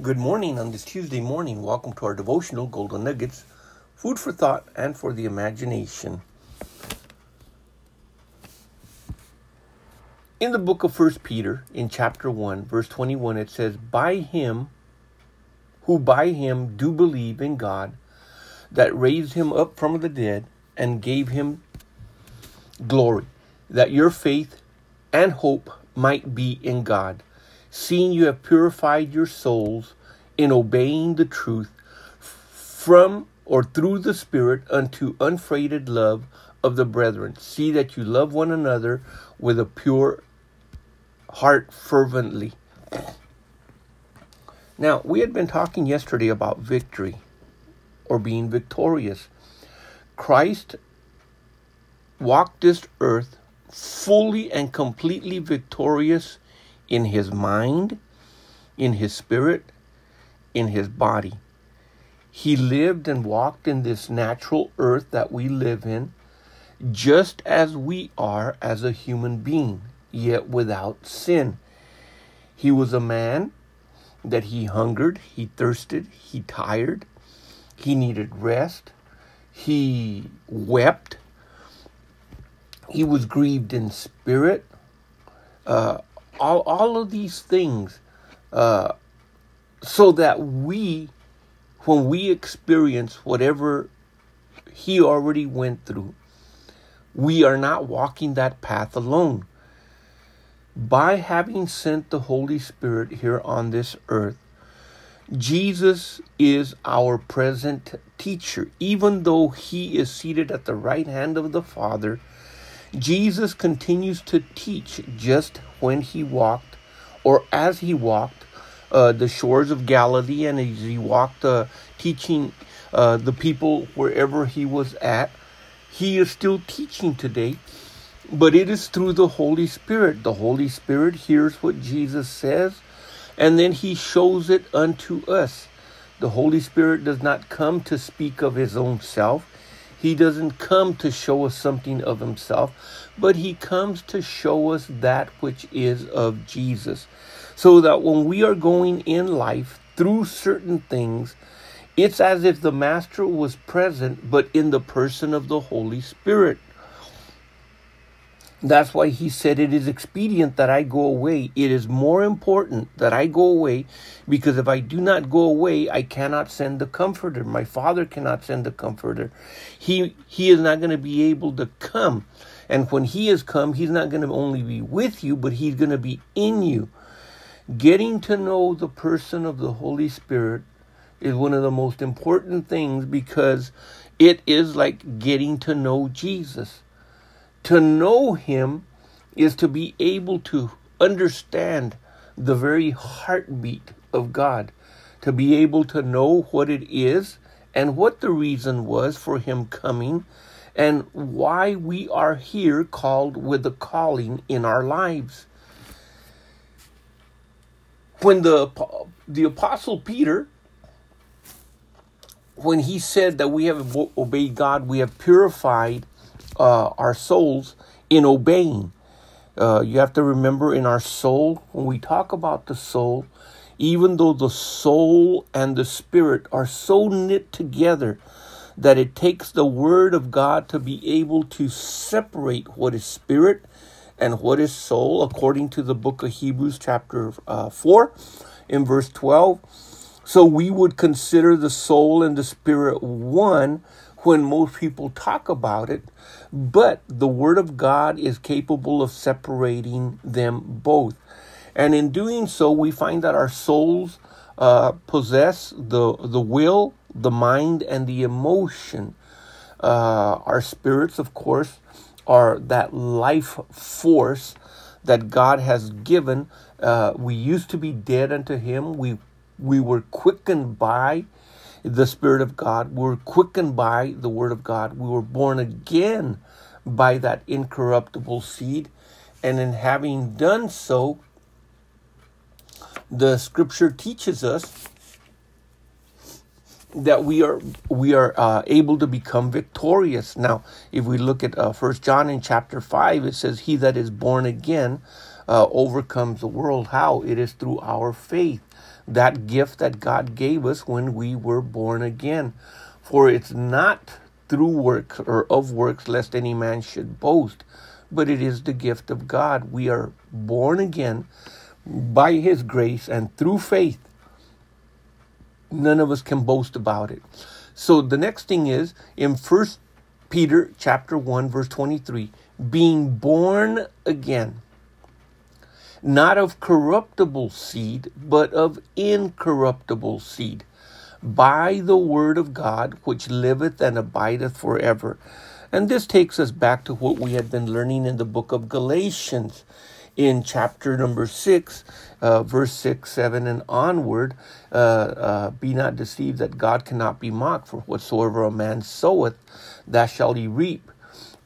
Good morning on this Tuesday morning. Welcome to our devotional Golden Nuggets, food for thought and for the imagination. In the book of First Peter, in chapter 1, verse 21, it says, By him who by him do believe in God, that raised him up from the dead and gave him glory, that your faith and hope might be in God seeing you have purified your souls in obeying the truth from or through the Spirit unto unfaded love of the brethren. See that you love one another with a pure heart fervently. Now, we had been talking yesterday about victory or being victorious. Christ walked this earth fully and completely victorious in his mind, in his spirit, in his body. He lived and walked in this natural earth that we live in, just as we are as a human being, yet without sin. He was a man that he hungered, he thirsted, he tired, he needed rest, he wept, he was grieved in spirit. Uh, all, all of these things uh, so that we, when we experience whatever he already went through, we are not walking that path alone. By having sent the Holy Spirit here on this earth, Jesus is our present teacher. Even though he is seated at the right hand of the Father, Jesus continues to teach just when he walked or as he walked uh, the shores of Galilee and as he walked uh, teaching uh, the people wherever he was at. He is still teaching today, but it is through the Holy Spirit. The Holy Spirit hears what Jesus says and then he shows it unto us. The Holy Spirit does not come to speak of his own self. He doesn't come to show us something of himself, but he comes to show us that which is of Jesus. So that when we are going in life through certain things, it's as if the Master was present, but in the person of the Holy Spirit. That's why he said it is expedient that I go away. It is more important that I go away because if I do not go away, I cannot send the comforter. My father cannot send the comforter. He he is not going to be able to come. And when he has come, he's not going to only be with you, but he's going to be in you. Getting to know the person of the Holy Spirit is one of the most important things because it is like getting to know Jesus. To know Him is to be able to understand the very heartbeat of God, to be able to know what it is and what the reason was for Him coming and why we are here called with a calling in our lives. When the, the Apostle Peter when he said that we have obeyed God, we have purified uh, our souls in obeying. Uh, you have to remember in our soul, when we talk about the soul, even though the soul and the spirit are so knit together that it takes the word of God to be able to separate what is spirit and what is soul, according to the book of Hebrews, chapter uh, 4, in verse 12. So we would consider the soul and the spirit one when most people talk about it, but the Word of God is capable of separating them both. And in doing so, we find that our souls uh, possess the, the will, the mind, and the emotion. Uh, our spirits, of course, are that life force that God has given. Uh, we used to be dead unto Him. We we were quickened by the Spirit of God. We were quickened by the Word of God. We were born again by that incorruptible seed. And in having done so, the scripture teaches us that we are we are uh, able to become victorious. Now, if we look at uh, First John in chapter five, it says, "He that is born again uh, overcomes the world." How? It is through our faith that gift that God gave us when we were born again. For it's not through works or of works, lest any man should boast, but it is the gift of God. We are born again by His grace and through faith. None of us can boast about it. So the next thing is in First Peter chapter 1 verse 23, being born again not of corruptible seed, but of incorruptible seed, by the word of God, which liveth and abideth forever. And this takes us back to what we had been learning in the book of Galatians in chapter number 6, uh, verse 6, 7, and onward. Uh, uh, be not deceived that God cannot be mocked, for whatsoever a man soweth, that shall he reap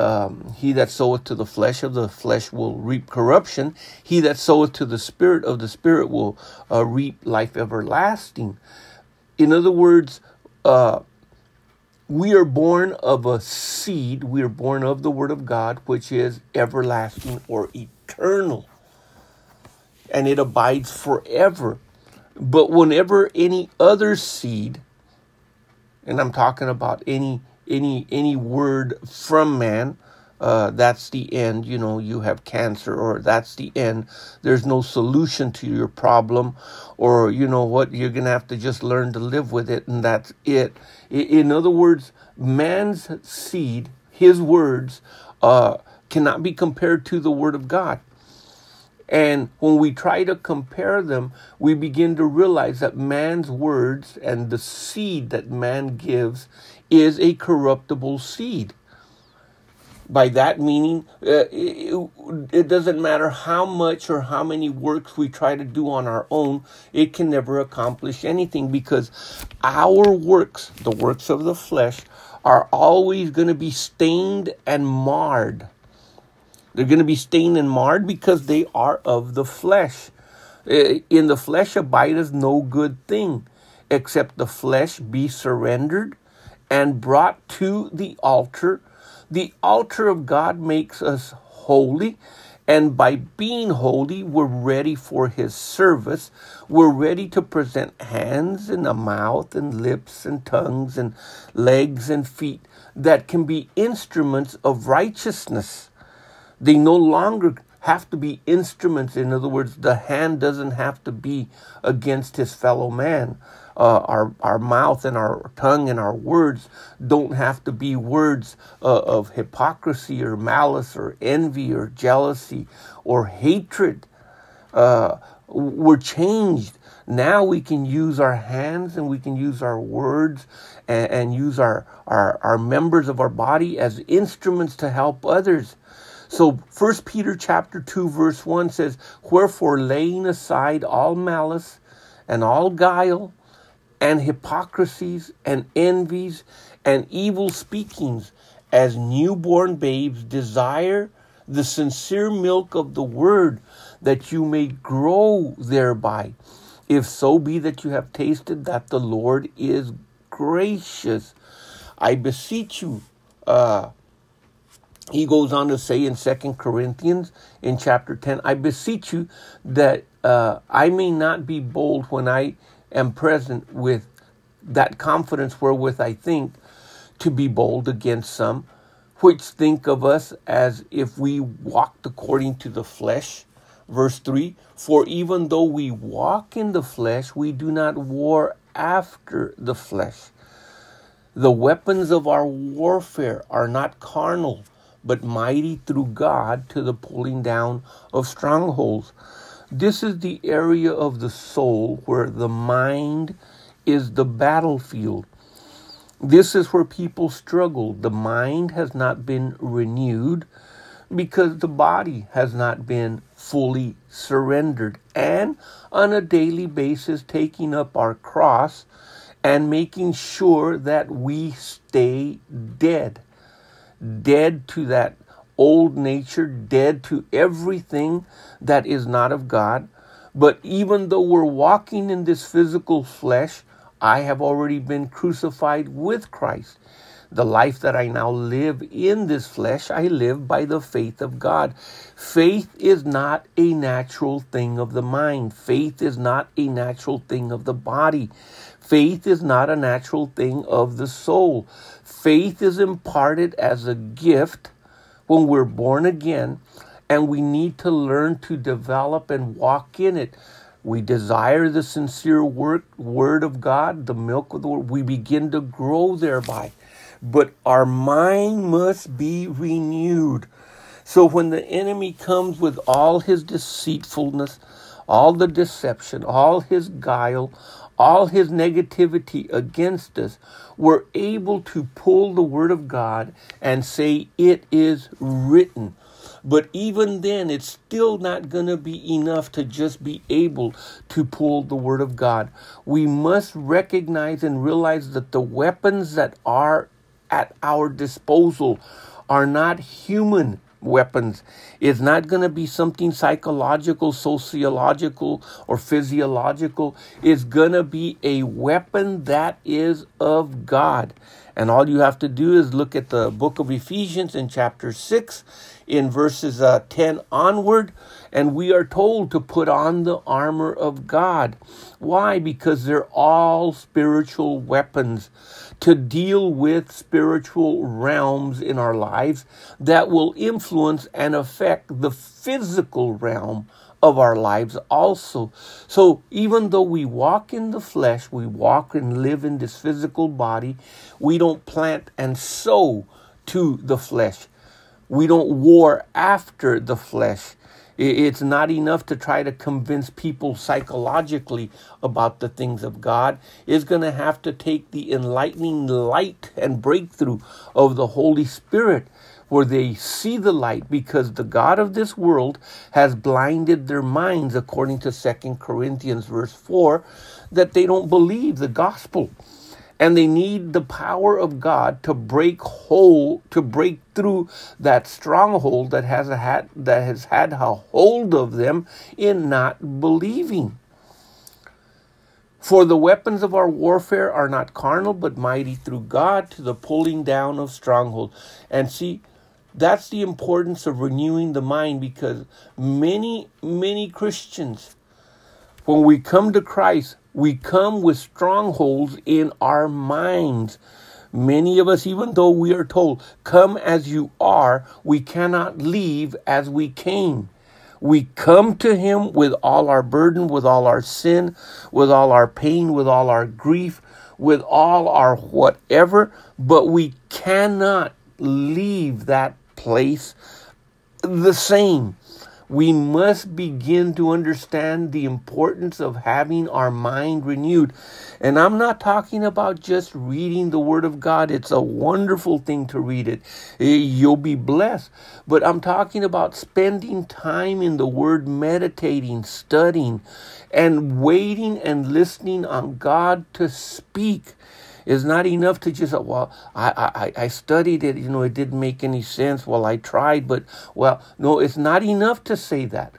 um, he that soweth to the flesh of the flesh will reap corruption. He that soweth to the spirit of the spirit will uh, reap life everlasting. In other words, uh, we are born of a seed. We are born of the Word of God, which is everlasting or eternal. And it abides forever. But whenever any other seed, and I'm talking about any any any word from man uh, that's the end you know you have cancer or that's the end. There's no solution to your problem or you know what you're gonna have to just learn to live with it and that's it. In other words man's seed his words uh, cannot be compared to the word of god. And when we try to compare them, we begin to realize that man's words and the seed that man gives is a corruptible seed. By that meaning, uh, it, it, doesn't matter how much or how many works we try to do on our own, it can never accomplish anything because our works, the works of the flesh, are always going to be stained and marred. They're going to be stained and marred because they are of the flesh. Uh, in the flesh abideth no good thing, except the flesh be surrendered and brought to the altar. The altar of God makes us holy. And by being holy, we're ready for his service. We're ready to present hands and a mouth and lips and tongues and legs and feet that can be instruments of righteousness. They no longer have to be instruments. In other words, the hand doesn't have to be against his fellow man uh, our our mouth and our tongue and our words don't have to be words uh, of hypocrisy or malice or envy or jealousy or hatred. Uh, we're changed. Now we can use our hands and we can use our words and, and use our, our, our members of our body as instruments to help others. So First Peter chapter 2 verse 1 says, Wherefore laying aside all malice and all guile and hypocrisies and envies and evil speakings as newborn babes desire the sincere milk of the word that you may grow thereby. If so be that you have tasted that the lord is gracious i beseech you uh, he goes on to say in Second Corinthians in chapter 10, I beseech you that uh, I may not be bold when I am present with that confidence wherewith I think to be bold against some, which think of us as if we walked according to the flesh. Verse 3 For even though we walk in the flesh, we do not war after the flesh. The weapons of our warfare are not carnal, but mighty through God to the pulling down of strongholds this is the area of the soul where the mind is the battlefield. This is where people struggle. The mind has not been renewed because the body has not been fully surrendered. And on a daily basis, taking up our cross and making sure that we stay dead. Dead to that old nature, dead to everything that is not of God. But even though we're walking in this physical flesh, I have already been crucified with Christ. The life that I now live in this flesh, I live by the faith of God. Faith is not a natural thing of the mind. Faith is not a natural thing of the body. Faith is not a natural thing of the soul. Faith is imparted as a gift when we're born again, and we need to learn to develop and walk in it. We desire the sincere word of God, the milk of the word. We begin to grow thereby. But our mind must be renewed. So when the enemy comes with all his deceitfulness, all the deception, all his guile, all his negativity against us, we're able to pull the word of God and say, It is written. But even then, it's still not going to be enough to just be able to pull the Word of God. We must recognize and realize that the weapons that are at our disposal are not human weapons. It's not going to be something psychological, sociological, or physiological. It's going to be a weapon that is of God. And all you have to do is look at the book of Ephesians in chapter 6 in verses uh, 10 onward, and we are told to put on the armor of God. Why? Because they're all spiritual weapons to deal with spiritual realms in our lives that will influence and affect the physical realm of our lives also. So even though we walk in the flesh, we walk and live in this physical body, we don't plant and sow to the flesh. We don't war after the flesh. It's not enough to try to convince people psychologically about the things of God. It's going to have to take the enlightening light and breakthrough of the Holy Spirit where they see the light because the God of this world has blinded their minds according to Second Corinthians verse 4 that they don't believe the gospel and they need the power of God to break whole to break through that stronghold that has a had that has had a hold of them in not believing. For the weapons of our warfare are not carnal, but mighty through God to the pulling down of strongholds. And see, that's the importance of renewing the mind because many, many Christians, when we come to Christ, we come with strongholds in our minds. Many of us, even though we are told, come as you are, we cannot leave as we came. We come to Him with all our burden, with all our sin, with all our pain, with all our grief, with all our whatever, but we cannot leave that place the same we must begin to understand the importance of having our mind renewed. And I'm not talking about just reading the Word of God. It's a wonderful thing to read it. Eh, you'll be blessed. But I'm talking about spending time in the Word, meditating, studying, and waiting and listening on God to speak it's not enough to just, uh, well, I, I, I studied it, you know, it didn't make any sense. Well, I tried, but, well, no, it's not enough to say that.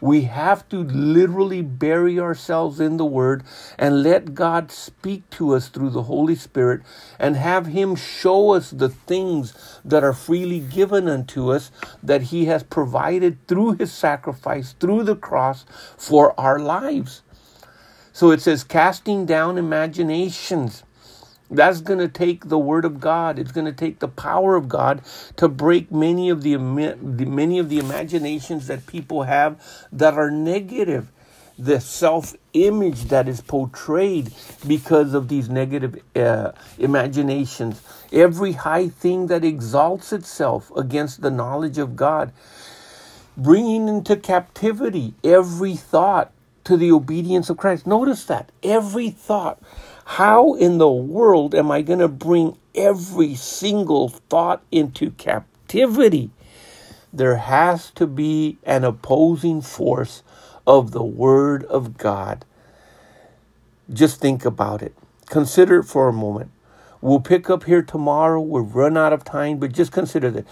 We have to literally bury ourselves in the Word and let God speak to us through the Holy Spirit and have Him show us the things that are freely given unto us that He has provided through His sacrifice, through the cross for our lives. So it says, casting down imaginations that's going to take the word of God. It's going to take the power of God to break many of the many of the imaginations that people have that are negative. The self-image that is portrayed because of these negative uh, imaginations. Every high thing that exalts itself against the knowledge of God, bringing into captivity every thought to the obedience of Christ. Notice that every thought how in the world am I going to bring every single thought into captivity? There has to be an opposing force of the Word of God. Just think about it. Consider it for a moment. We'll pick up here tomorrow. We'll run out of time, but just consider that.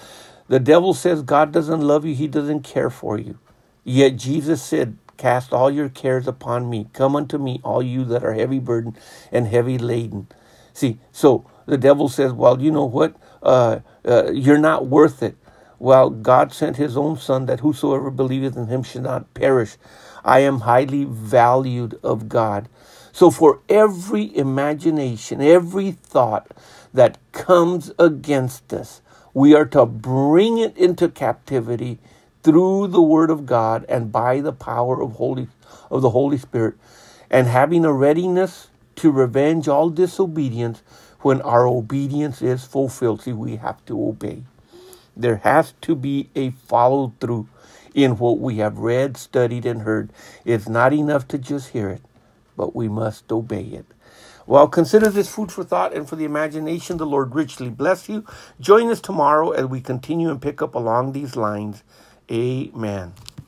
The devil says God doesn't love you, he doesn't care for you. Yet Jesus said, Cast all your cares upon me. Come unto me, all you that are heavy burdened and heavy laden. See, so the devil says, well, you know what? Uh, uh, you're not worth it. Well, God sent his own son that whosoever believeth in him should not perish. I am highly valued of God. So for every imagination, every thought that comes against us, we are to bring it into captivity through the word of God and by the power of holy of the Holy Spirit and having a readiness to revenge all disobedience when our obedience is fulfilled. See, we have to obey. There has to be a follow through in what we have read, studied, and heard. It's not enough to just hear it, but we must obey it. Well, consider this food for thought and for the imagination. The Lord richly bless you. Join us tomorrow as we continue and pick up along these lines. Amen.